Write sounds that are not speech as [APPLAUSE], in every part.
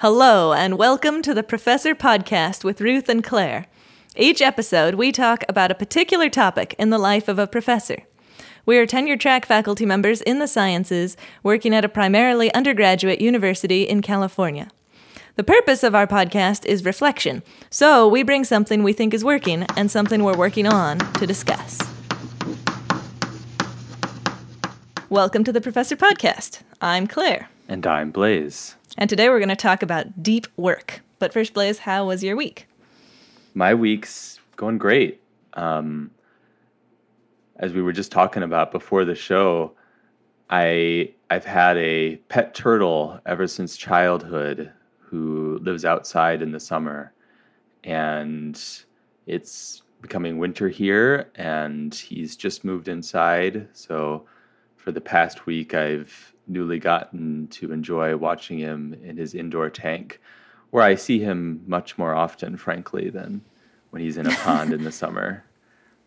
Hello, and welcome to the Professor Podcast with Ruth and Claire. Each episode, we talk about a particular topic in the life of a professor. We are tenure track faculty members in the sciences working at a primarily undergraduate university in California. The purpose of our podcast is reflection, so we bring something we think is working and something we're working on to discuss. Welcome to the Professor Podcast. I'm Claire. And I'm Blaise. And today we're going to talk about deep work. But first, Blaise, how was your week? My week's going great. Um, as we were just talking about before the show, I I've had a pet turtle ever since childhood who lives outside in the summer, and it's becoming winter here, and he's just moved inside. So for the past week, I've newly gotten to enjoy watching him in his indoor tank, where I see him much more often, frankly, than when he's in a pond in the [LAUGHS] summer.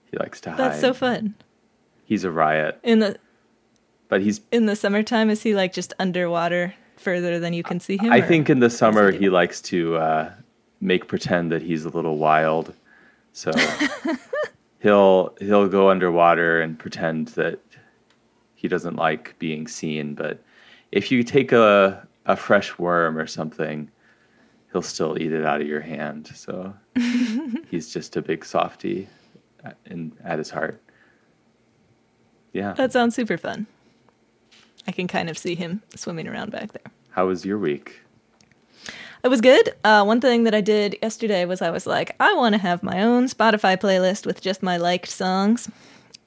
He likes to hide. That's so fun. He's a riot. In the But he's in the summertime, is he like just underwater further than you can see him? I think in the summer do? he likes to uh, make pretend that he's a little wild. So [LAUGHS] he'll he'll go underwater and pretend that he doesn't like being seen. But if you take a a fresh worm or something, he'll still eat it out of your hand. So [LAUGHS] he's just a big softy at, in, at his heart. Yeah. that sounds super fun. I can kind of see him swimming around back there. How was your week? It was good. Uh, one thing that I did yesterday was I was like, I want to have my own Spotify playlist with just my liked songs,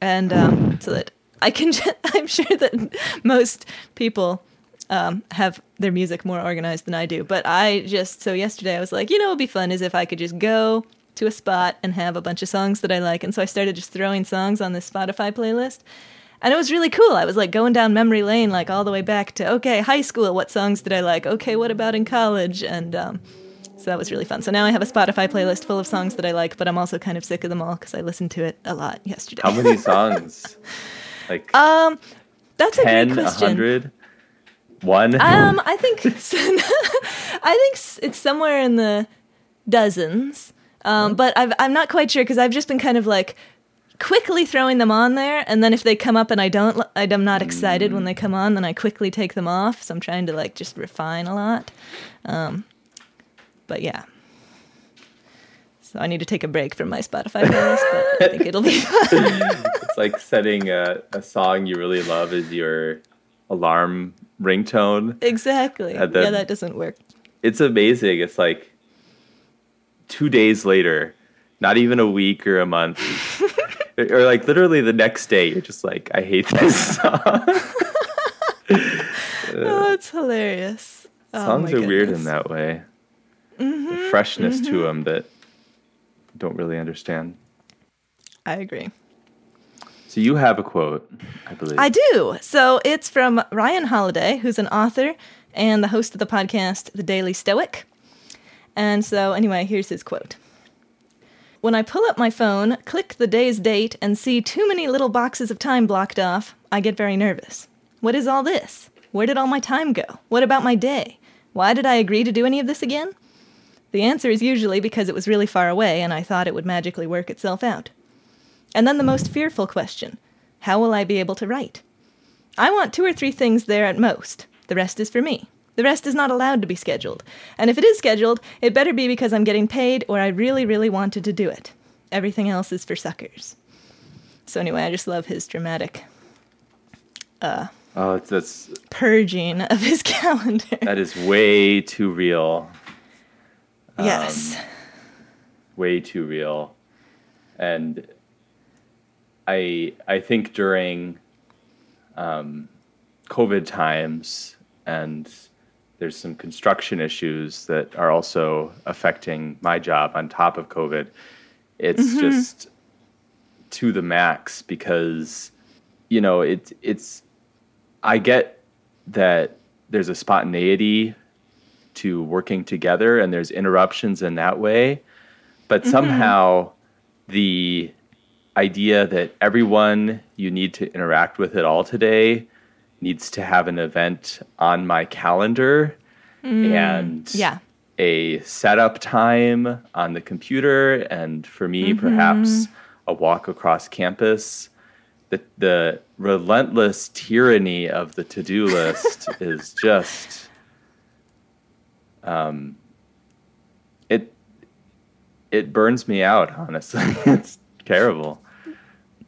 and um, so that I can. Just, [LAUGHS] I'm sure that most people um, have their music more organized than I do, but I just so yesterday I was like, you know, it'd be fun is if I could just go to a spot and have a bunch of songs that I like, and so I started just throwing songs on this Spotify playlist. And it was really cool. I was like going down memory lane, like all the way back to okay, high school. What songs did I like? Okay, what about in college? And um, so that was really fun. So now I have a Spotify playlist full of songs that I like, but I'm also kind of sick of them all because I listened to it a lot yesterday. How many [LAUGHS] songs? Like um, that's a 10, great question. 100, 1? Um, [LAUGHS] I think [LAUGHS] I think it's somewhere in the dozens. Um, but I've, I'm not quite sure because I've just been kind of like quickly throwing them on there, and then if they come up and I don't, I'm not excited when they come on, then I quickly take them off. So I'm trying to like just refine a lot. Um, but yeah. So I need to take a break from my Spotify playlist, but I think it'll be fun. [LAUGHS] it's like setting a, a song you really love as your alarm ringtone. exactly. Then- yeah, that doesn't work. It's amazing. It's like two days later, not even a week or a month, [LAUGHS] or like literally the next day, you're just like, I hate this song. [LAUGHS] Oh, that's hilarious. Oh, Songs are weird in that way. The mm-hmm. freshness to mm-hmm. them that don't really understand. I agree. So you have a quote, I believe. I do. So it's from Ryan Holiday, who's an author and the host of the podcast, The Daily Stoic. And so, anyway, here's his quote When I pull up my phone, click the day's date, and see too many little boxes of time blocked off, I get very nervous. What is all this? Where did all my time go? What about my day? Why did I agree to do any of this again? The answer is usually because it was really far away and I thought it would magically work itself out. And then the most fearful question How will I be able to write? I want two or three things there at most. The rest is for me. The rest is not allowed to be scheduled. And if it is scheduled, it better be because I'm getting paid or I really, really wanted to do it. Everything else is for suckers. So, anyway, I just love his dramatic Uh, oh, it's, that's purging of his [LAUGHS] calendar. that is way too real. Yes. way too real and i i think during um, covid times and there's some construction issues that are also affecting my job on top of covid it's just to the max because you know it it's i get that there's a spontaneity to working together and there's interruptions in that way but mm-hmm. somehow the idea that everyone you need to interact with at all today needs to have an event on my calendar mm, and Yeah. a setup time on the computer, and for me, mm-hmm. perhaps a walk across campus. The, the relentless tyranny of the to do list [LAUGHS] is just. Um, it it burns me out, honestly. [LAUGHS] it's terrible.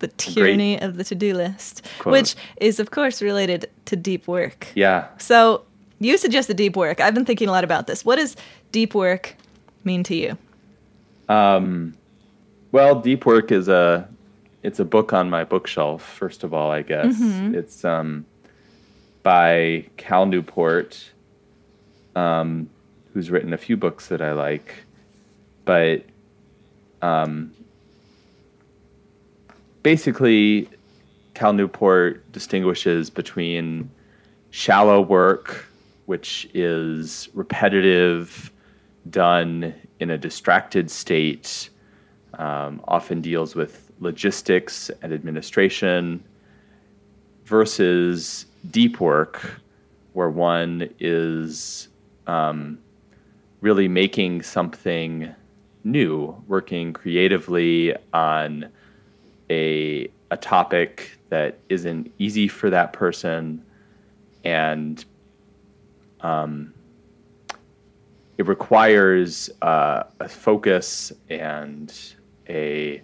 The tyranny of the to do list, Quote. which is, of course, related to deep work. Yeah. So you suggested deep work. I've been thinking a lot about this. What does deep work mean to you? Um, well, Deep Work is a it's a book on my bookshelf. First of all, I guess it's um, by Cal Newport, um, who's written a few books that I like, but um, basically, Cal Newport distinguishes between shallow work, which is repetitive, done in a distracted state, um, often deals with logistics and administration, versus deep work, where one is um, really making something new, working creatively on a a topic that isn't easy for that person, and um, it requires uh, a focus and a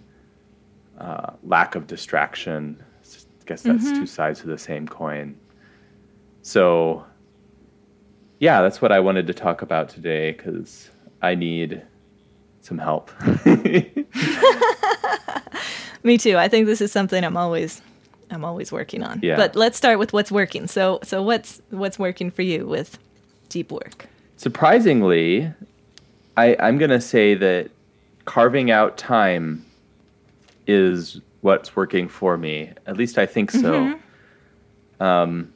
uh, lack of distraction. I guess that's two sides of the same coin. So, yeah, that's what I wanted to talk about today because I need some help. [LAUGHS] Me too. I think this is something I'm always I'm always working on. Yeah. But let's start with what's working. So so what's what's working for you with deep work? Surprisingly, I, I'm going to say that carving out time is what's working for me. At least I think so. Um,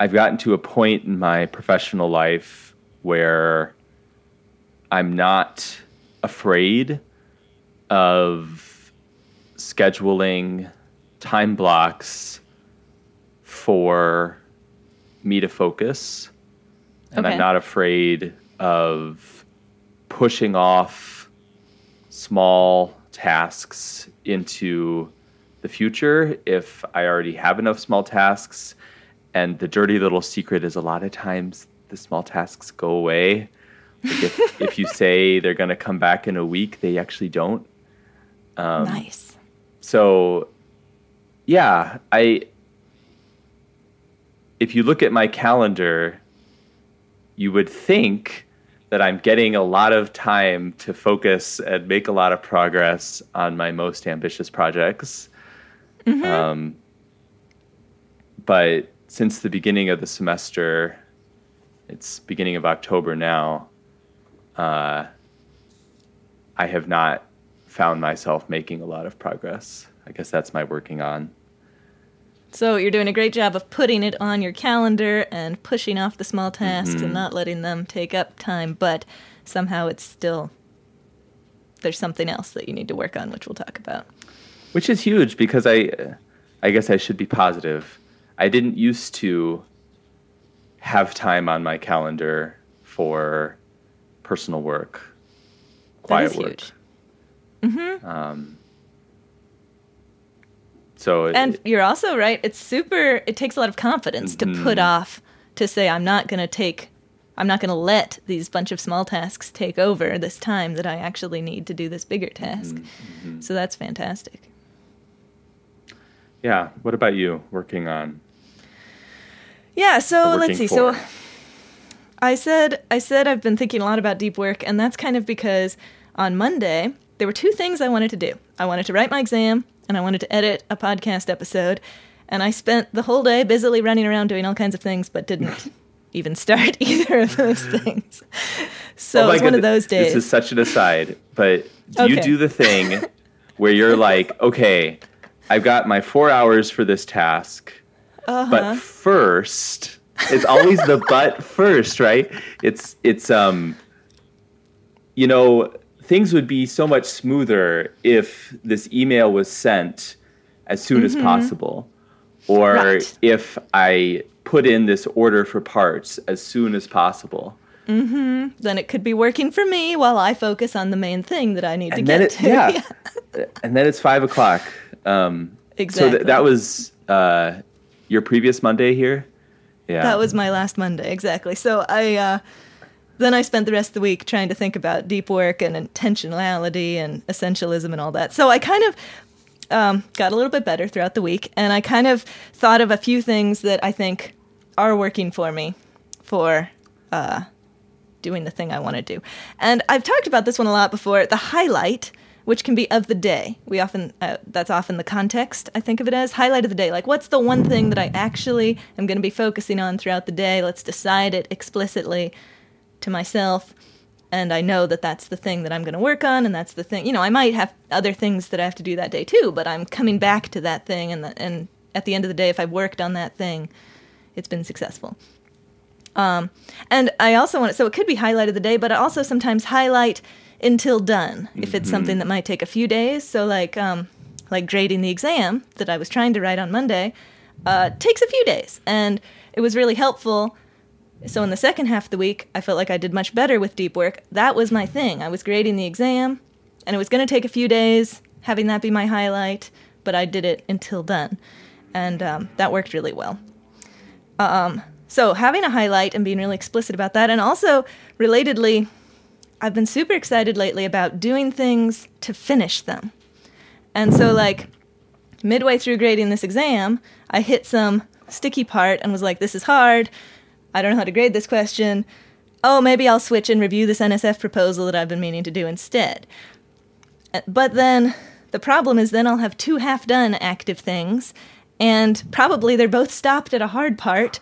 I've gotten to a point in my professional life where I'm not afraid of scheduling time blocks for me to focus. And Okay. I'm not afraid of pushing off small tasks into the future if I already have enough small tasks. And the dirty little secret is a lot of times the small tasks go away. Like if, [LAUGHS] if you say they're going to come back in a week, they actually don't. Um, nice. So, yeah, I. If you look at my calendar, you would think that I'm getting a lot of time to focus and make a lot of progress on my most ambitious projects. Um, but since the beginning of the semester, it's beginning of October now, uh, I have not found myself making a lot of progress. I guess that's my working on. So you're doing a great job of putting it on your calendar and pushing off the small tasks Mm-hmm. and not letting them take up time, but somehow it's still there's something else that you need to work on, which we'll talk about. which is huge because I, I guess I should be positive. I didn't used to have time on my calendar for personal work, quiet that is work. huge. Um, so it- And you're also right. It's super. It takes a lot of confidence to put Mm-hmm. off to say I'm not going to take. I'm not going to let these bunch of small tasks take over this time that I actually need to do this bigger task. Mm-hmm. So that's fantastic. yeah. What about you working on? Yeah. So let's see. So? I said I said I've been thinking a lot about deep work, and that's kind of because on Monday there were two things I wanted to do. I wanted to write my exam, and I wanted to edit a podcast episode. And I spent the whole day busily running around doing all kinds of things, but didn't [LAUGHS] even start [LAUGHS] either of those things. So Oh it was one of those days. This is such an aside, but do you do the thing where you're like, [LAUGHS] okay, I've got my four hours for this task, Uh-huh. but first, it's always the but [LAUGHS] first, right? It's it's um, you know, things would be so much smoother if this email was sent as soon Mm-hmm. as possible, or Right. if I put in this order for parts as soon as possible. Then it could be working for me while I focus on the main thing that I need to get it, to. yeah, [LAUGHS] and then it's five o'clock. Um, exactly. So th- that was uh, your previous Monday here. Yeah, That was my last Monday, exactly. So I uh, then I spent the rest of the week trying to think about deep work and intentionality and essentialism and all that. So I kind of um, got a little bit better throughout the week, and I kind of thought of a few things that I think are working for me for uh, doing the thing I want to do. And I've talked about this one a lot before. The highlight. Which can be of the day. We often, uh, that's often the context I think of it as. Highlight of the day. Like, what's the one thing that I actually am going to be focusing on throughout the day? Let's decide it explicitly to myself. And I know that that's the thing that I'm going to work on, and that's the thing. You know, I might have other things that I have to do that day too, but I'm coming back to that thing. And, the, and at the end of the day, if I've worked on that thing, it's been successful. Um, and I also want to, so it could be highlight of the day, but I also sometimes highlight until done if it's something that might take a few days. So like, um, like grading the exam that I was trying to write on Monday, uh, takes a few days, and it was really helpful. So in the second half of the week, I felt like I did much better with deep work. That was my thing. I was grading the exam, and it was going to take a few days, having that be my highlight, but I did it until done, and um, that worked really well. Um, so having a highlight and being really explicit about that, and also relatedly, I've been super excited lately about doing things to finish them. And so, like, midway through grading this exam, I hit some sticky part and was like, this is hard. I don't know how to grade this question. Oh, maybe I'll switch and review this NSF proposal that I've been meaning to do instead. Uh, But then the problem is, then I'll have two half done active things, and probably they're both stopped at a hard part.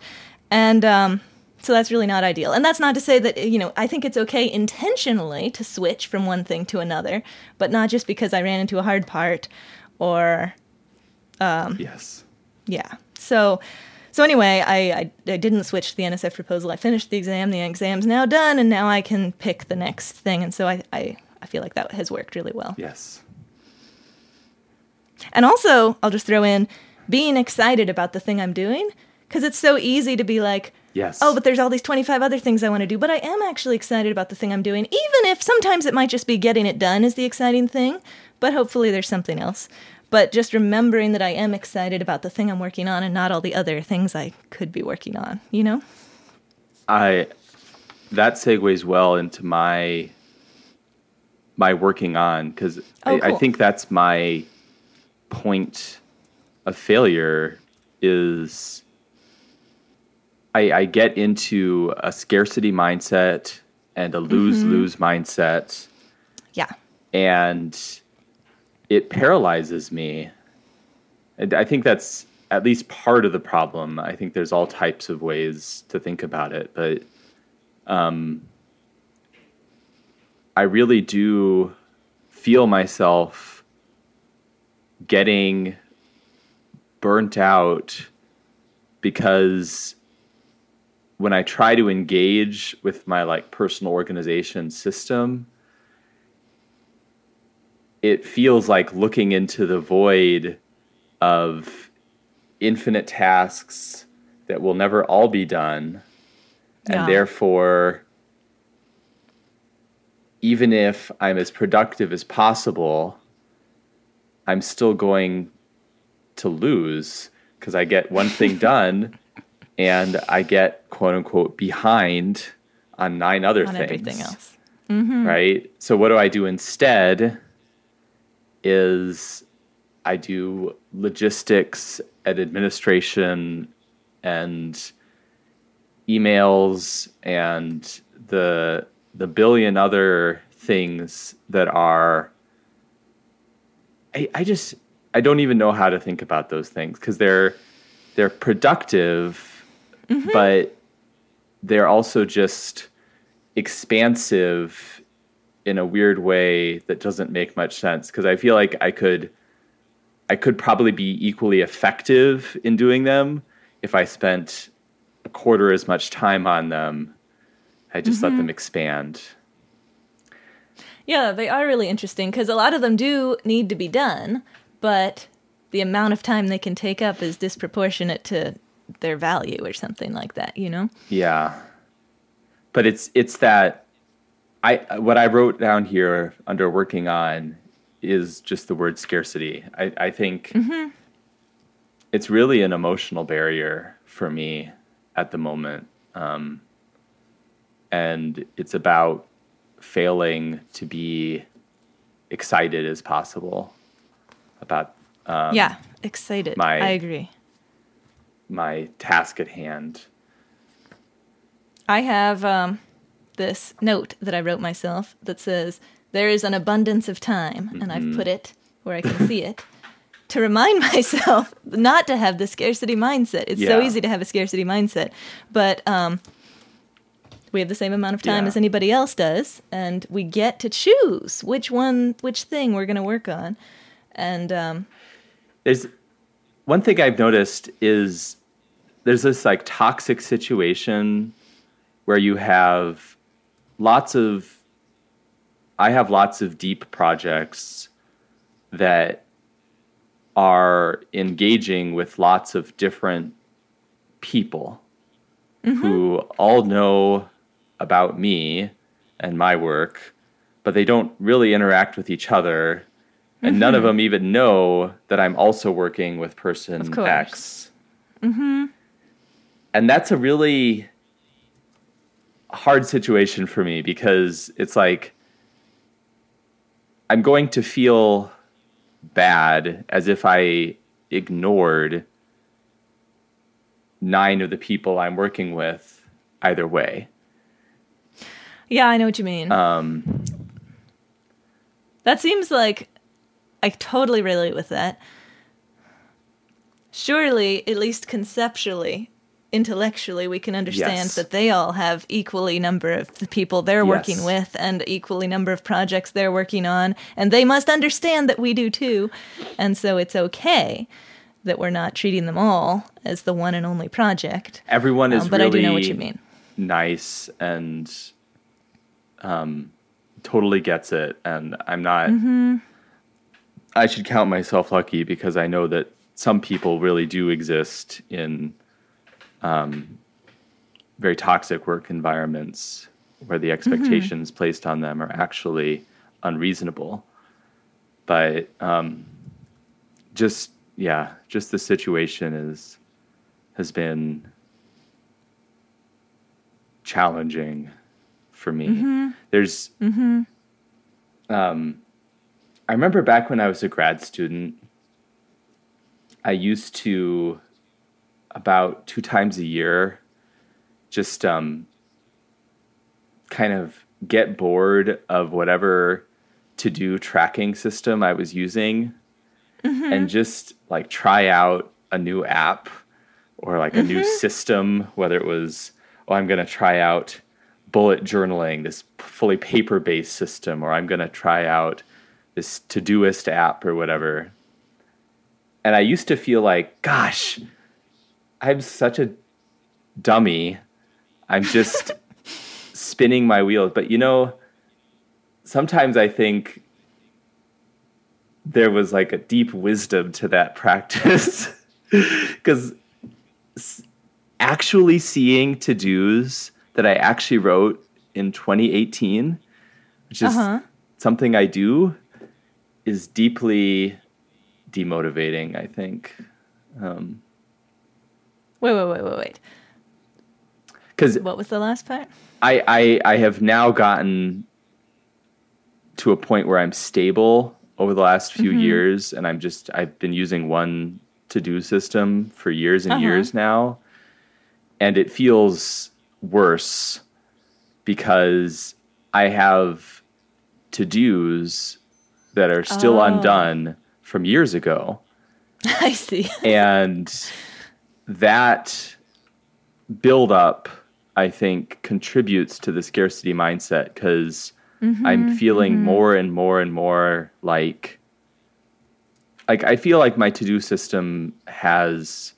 And um, so that's really not ideal. And that's not to say that, you know, I think it's okay intentionally to switch from one thing to another, but not just because I ran into a hard part or um, yes. yeah. So, so anyway, I, I I didn't switch to the NSF proposal. I finished the exam. The exam's now done, and now I can pick the next thing. And so I I, I feel like that has worked really well. Yes. And also, I'll just throw in being excited about the thing I'm doing because it's so easy to be like, Yes. oh, but there's all these 25 other things I want to do. But I am actually excited about the thing I'm doing, even if sometimes it might just be getting it done is the exciting thing. But hopefully there's something else. But just remembering that I am excited about the thing I'm working on and not all the other things I could be working on, you know? I that segues well into my my working on because Oh, I, I think that's my point of failure is I, I get into a scarcity mindset and a lose lose mindset Yeah. and it paralyzes me. And I think that's at least part of the problem. I think there's all types of ways to think about it, but um, I really do feel myself getting burnt out because when I try to engage with my like personal organization system, it feels like looking into the void of infinite tasks that will never all be done. Yeah. And therefore, even if I'm as productive as possible, I'm still going to lose because I get one thing [LAUGHS] done and I get quote unquote behind on nine other On things everything else. Mm-hmm. right? So what do I do instead? Is I do logistics and administration and emails and the the billion other things that are I, I just I don't even know how to think about those things because they're they're productive Mm-hmm. but they're also just expansive in a weird way that doesn't make much sense because I feel like I could I could probably be equally effective in doing them if I spent a quarter as much time on them. I just let mm-hmm. them expand. Yeah, they are really interesting because a lot of them do need to be done, but the amount of time they can take up is disproportionate to their value or something like that, you know? Yeah. But it's it's that I what I wrote down here under working on is just the word scarcity. I, I think mm-hmm. it's really an emotional barrier for me at the moment. Um, and it's about failing to be excited as possible about um, yeah excited my, i agree my task at hand i have um, this note that i wrote myself that says there is an abundance of time mm-hmm. and i've mm-hmm. put it where i can see it to remind [LAUGHS] myself not to have the scarcity mindset it's yeah. so easy to have a scarcity mindset but um, we have the same amount of time yeah. as anybody else does and we get to choose which one which thing we're going to work on and um, there's one thing I've noticed is there's this like toxic situation where you have lots of I have lots of deep projects that are engaging with lots of different people mm-hmm. who all know about me and my work, but they don't really interact with each other and mm-hmm. none of mm-hmm. them even know that I'm also working with person X. Mm-hmm. And that's a really hard situation for me because it's like I'm going to feel bad as if I ignored nine of the people I'm working with either way. Yeah, I know what you mean. Um, that seems like I totally relate with that. Surely, at least conceptually, intellectually, we can understand yes. that they all have equally number of the people they're yes. working with and equally number of projects they're working on, and they must understand that we do too. And so it's okay that we're not treating them all as the one and only project. Everyone is um, but really I do know what you mean. nice and um, totally gets it, and I'm not. Mm-hmm I should count myself lucky because I know that some people really do exist in um, very toxic work environments where the expectations mm-hmm. placed on them are actually unreasonable. But um, just yeah, just the situation is has been challenging for me. Mm-hmm. There's mm-hmm. um, I remember back when I was a grad student, I used to about two times a year just um, kind of get bored of whatever to do tracking system I was using mm-hmm. and just like try out a new app or like a mm-hmm. new system, whether it was, oh, I'm going to try out bullet journaling, this fully paper based system, or I'm going to try out this Todoist app or whatever. And I used to feel like, gosh, I'm such a dummy. I'm just [LAUGHS] spinning my wheels. But you know, sometimes I think there was like a deep wisdom to that practice. [LAUGHS] Because actually seeing to dos that I actually wrote in 2018, which is uh-huh. something I do is deeply demotivating. I think. Um, wait, wait, wait, wait, wait. Because what was the last part? I, I I have now gotten to a point where I'm stable over the last few mm-hmm. years, and I'm just I've been using one to do system for years and uh-huh. years now, and it feels worse because I have to dos that are still oh. undone from years ago. [LAUGHS] I see. and that build up, I think, contributes to the scarcity mindset because mm-hmm, I'm feeling mm-hmm. more and more and more like like I feel like my to-do system has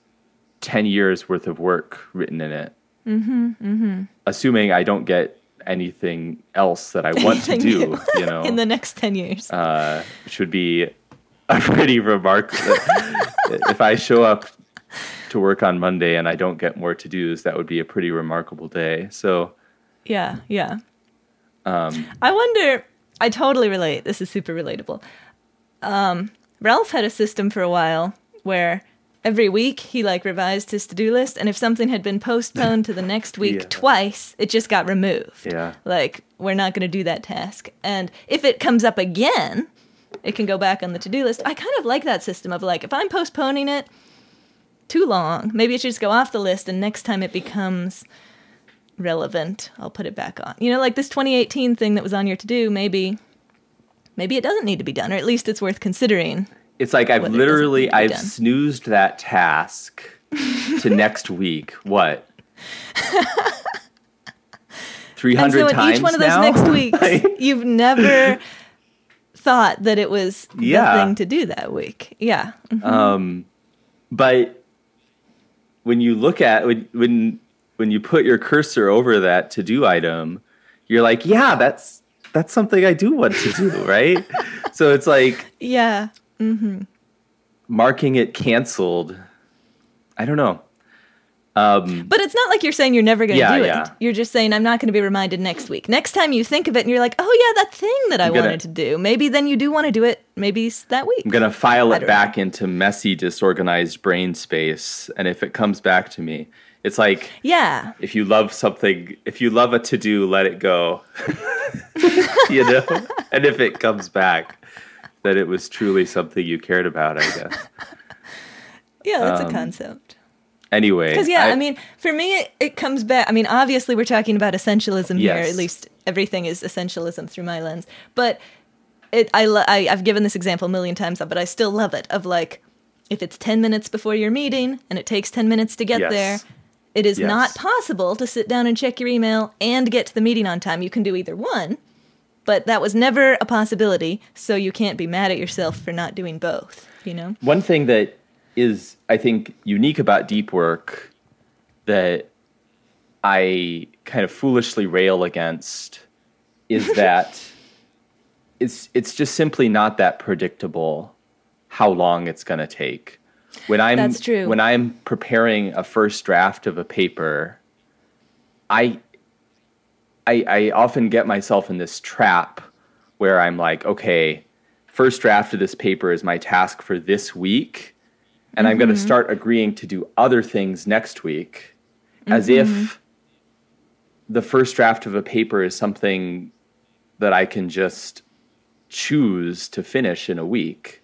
10 years worth of work written in it. Mm-hmm, mm-hmm. Assuming I don't get anything else that I want to [LAUGHS] do, [LAUGHS] you know, in the next 10 years. Uh, which would be a pretty remarkable. [LAUGHS] if I show up to work on Monday and I don't get more to dos, that would be a pretty remarkable day. So, Yeah, yeah. um, I wonder. I totally relate. This is super relatable. Um, Ralph had a system for a while where every week he like revised his to-do list, and if something had been postponed to the next week [LAUGHS] Yeah. twice, it just got removed. yeah, Like we're not going to do that task, and if it comes up again, it can go back on the to-do list. I kind of like that system of like if I'm postponing it too long, maybe it should just go off the list, and next time it becomes relevant, I'll put it back on. You know, like this 2018 thing that was on your to-do, maybe maybe it doesn't need to be done, or at least it's worth considering. it's like I've What it doesn't literally to I've done. snoozed that task to [LAUGHS] next week. What? [LAUGHS] 300 And so in times each one of those now? next [LAUGHS] weeks, you've never thought that it was Yeah. the thing to do that week. Yeah. Um, but when you look at when when when you put your cursor over that to do item, you're like, yeah, that's that's something I do want to do, [LAUGHS] right? so it's like Yeah. Mm-hmm. marking it canceled. I don't know. Um, But it's not like you're saying you're never going to Yeah, do yeah. it. You're just saying I'm not going to be reminded next week. Next time you think of it and you're like, "Oh yeah, that thing that I gonna- wanted to do." Maybe then you do want to do it maybe that week. I'm gonna file it back into messy, disorganized brain space, and if it comes back to me, it's like Yeah. if you love something, if you love a to do, let it go. [LAUGHS] you know? And if it comes back, that it was truly something you cared about, I guess. [LAUGHS] Yeah, that's Um, a concept. Anyway. Because yeah, I, mean, for me, it, it comes back. I mean, obviously, we're talking about essentialism here. At least everything is essentialism through my lens. But it, I, lo- I, I've given this example a million times, but I still love it. Of like, if it's ten minutes before your meeting and it takes ten minutes to get Yes. there, it is Yes. not possible to sit down and check your email and get to the meeting on time. You can do either one, but that was never a possibility. So you can't be mad at yourself for not doing both. You know? one thing that is, I think, unique about deep work that I kind of foolishly rail against is [LAUGHS] that it's it's just simply not that predictable how long it's going to take. When I'm That's true. when I'm preparing a first draft of a paper, I I, I often get myself in this trap where I'm like, okay, first draft of this paper is my task for this week, and I'm going to start agreeing to do other things next week, as if the first draft of a paper is something that I can just choose to finish in a week.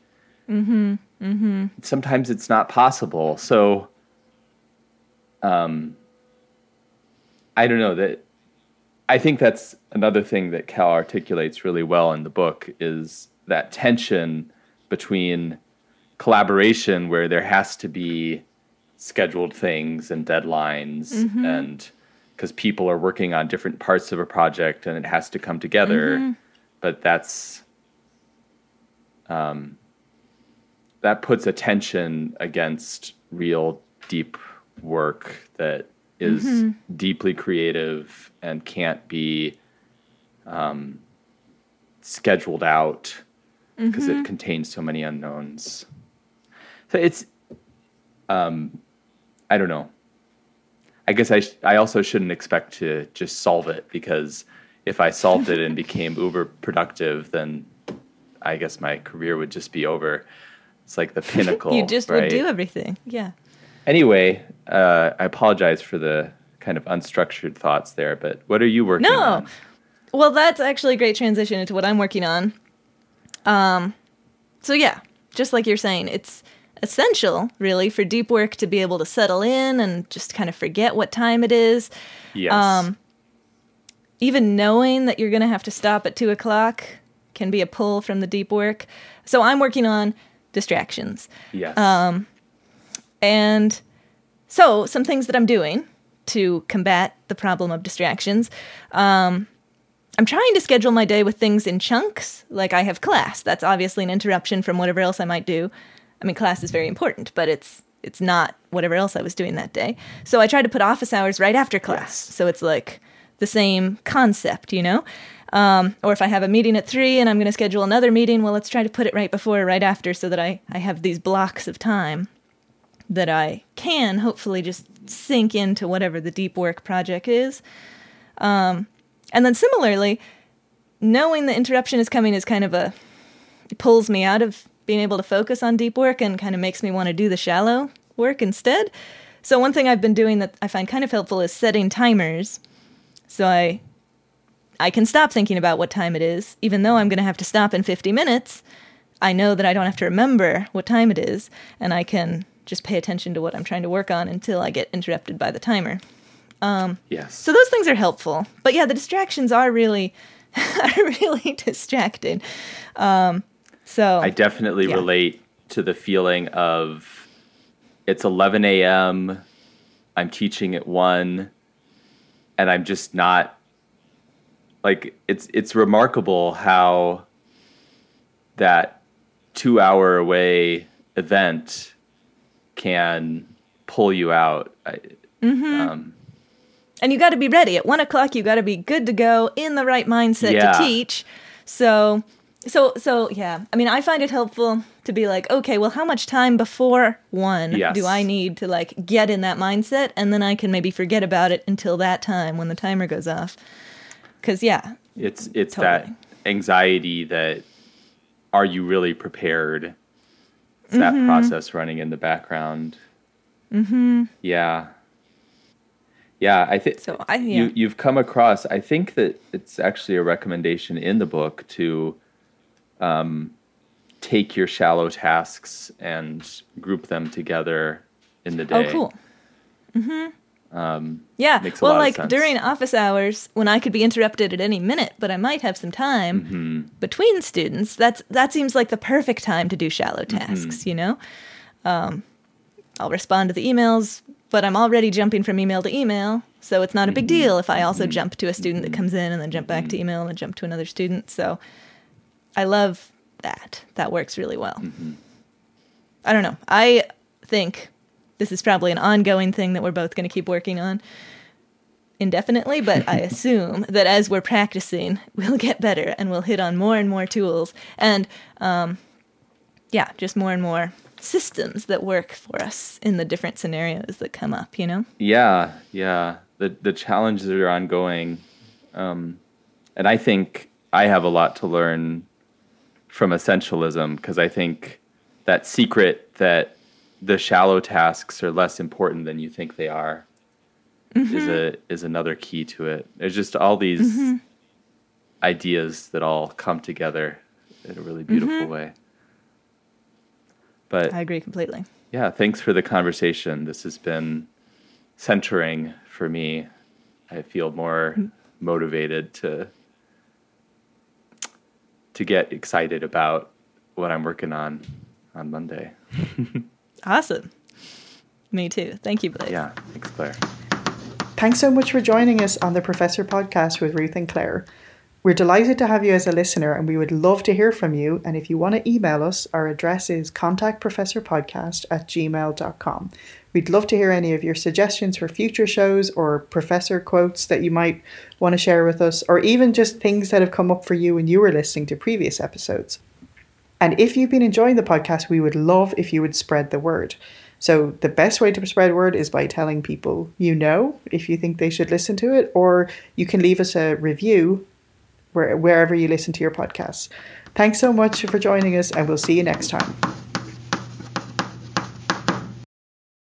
Mm-hmm. Mm-hmm. Sometimes it's not possible. So, um, I don't know that. I think that's another thing that Cal articulates really well in the book is that tension between collaboration where there has to be scheduled things and deadlines and because people are working on different parts of a project and it has to come together but that's um, that puts a tension against real deep work that is deeply creative and can't be um, scheduled out because it contains so many unknowns. So it's, um, I don't know. I guess I sh- I also shouldn't expect to just solve it because if I solved it and [LAUGHS] became uber productive, then I guess my career would just be over. It's like the [LAUGHS] pinnacle. you just right? would do everything. Yeah. Anyway, uh, I apologize for the kind of unstructured thoughts there, but what are you working on? No. on? Well, that's actually a great transition into what I'm working on. Um, so yeah, just like you're saying, it's essential, really, for deep work to be able to settle in and just kind of forget what time it is. Yes. Um, Even knowing that you're going to have to stop at two o'clock can be a pull from the deep work. So I'm working on distractions. yes. um, And so, some things that I'm doing to combat the problem of distractions. Um, I'm trying to schedule my day with things in chunks. Like I have class. That's obviously an interruption from whatever else I might do. I mean, class is very important, but it's it's not whatever else I was doing that day. So I try to put office hours right after class. Yes. So it's like the same concept, you know. Um, or if I have a meeting at three and I'm going to schedule another meeting, well, let's try to put it right before or right after so that I, I have these blocks of time that I can hopefully just sink into whatever the deep work project is. Um, and then similarly, knowing the interruption is coming is kind of a it pulls me out of being able to focus on deep work and kind of makes me want to do the shallow work instead. So one thing I've been doing that I find kind of helpful is setting timers. So I I can stop thinking about what time it is, even though I'm going to have to stop in 50 minutes. I know that I don't have to remember what time it is, and I can just pay attention to what I'm trying to work on until I get interrupted by the timer. Um, yes. So those things are helpful, but yeah, the distractions are really, [LAUGHS] are really [LAUGHS] distracting. Um, so I definitely yeah. relate to the feeling of it's 11 a.m. I'm teaching at one, and I'm just not like it's it's remarkable how that two hour away event can pull you out. Mm-hmm. um, and you got to be ready at one o'clock. You got to be good to go in the right mindset Yeah. to teach. So, so, so, yeah. I mean, I find it helpful to be like, okay, well, how much time before one Yes. do I need to like get in that mindset, and then I can maybe forget about it until that time when the timer goes off. Because yeah, it's it's Totally. that anxiety that are you really prepared? It's that Mm-hmm. process running in the background. Mm-hmm. Yeah. Yeah, I think So I- yeah. you you've come across. I think that it's actually a recommendation in the book to um, take your shallow tasks and group them together in the day. oh, cool. Mm-hmm. yeah. makes a well, like during office hours when I could be interrupted at any minute, but I might have some time Mm-hmm. between students. That's that seems like the perfect time to do shallow Mm-hmm. tasks. You know, um, I'll respond to the emails, but I'm already jumping from email to email, so it's not a Mm-hmm. big deal if I also jump to a student that comes in and then jump back to email and then jump to another student. So I love that. That works really well. Mm-hmm. I don't know. I think this is probably an ongoing thing that we're both going to keep working on indefinitely, but I [LAUGHS] assume that as we're practicing, we'll get better and we'll hit on more and more tools and, um, yeah, just more and more systems that work for us in the different scenarios that come up, you know? Yeah, yeah. The the challenges are ongoing, um, and I think I have a lot to learn from essentialism because I think that secret that the shallow tasks are less important than you think they are is mm-hmm. a is another key to it. There's just all these mm-hmm. ideas that all come together in a really beautiful mm-hmm. way. But I agree completely. yeah, thanks for the conversation. This has been centering for me. I feel more mm. motivated to to get excited about what I'm working on on Monday. [LAUGHS] Awesome. Me too. Thank you, Blaise. Yeah, thanks, Claire. Thanks so much for joining us on the Professor Podcast with Ruth and Claire. We're delighted to have you as a listener and we would love to hear from you. And if you want to email us, our address is contactprofessorpodcast at gmail.com. We'd love to hear any of your suggestions for future shows or professor quotes that you might want to share with us, or even just things that have come up for you when you were listening to previous episodes. And if you've been enjoying the podcast, we would love if you would spread the word. So the best way to spread word is by telling people you know if you think they should listen to it, or you can leave us a review where, wherever you listen to your podcasts. Thanks so much for joining us, and we'll see you next time.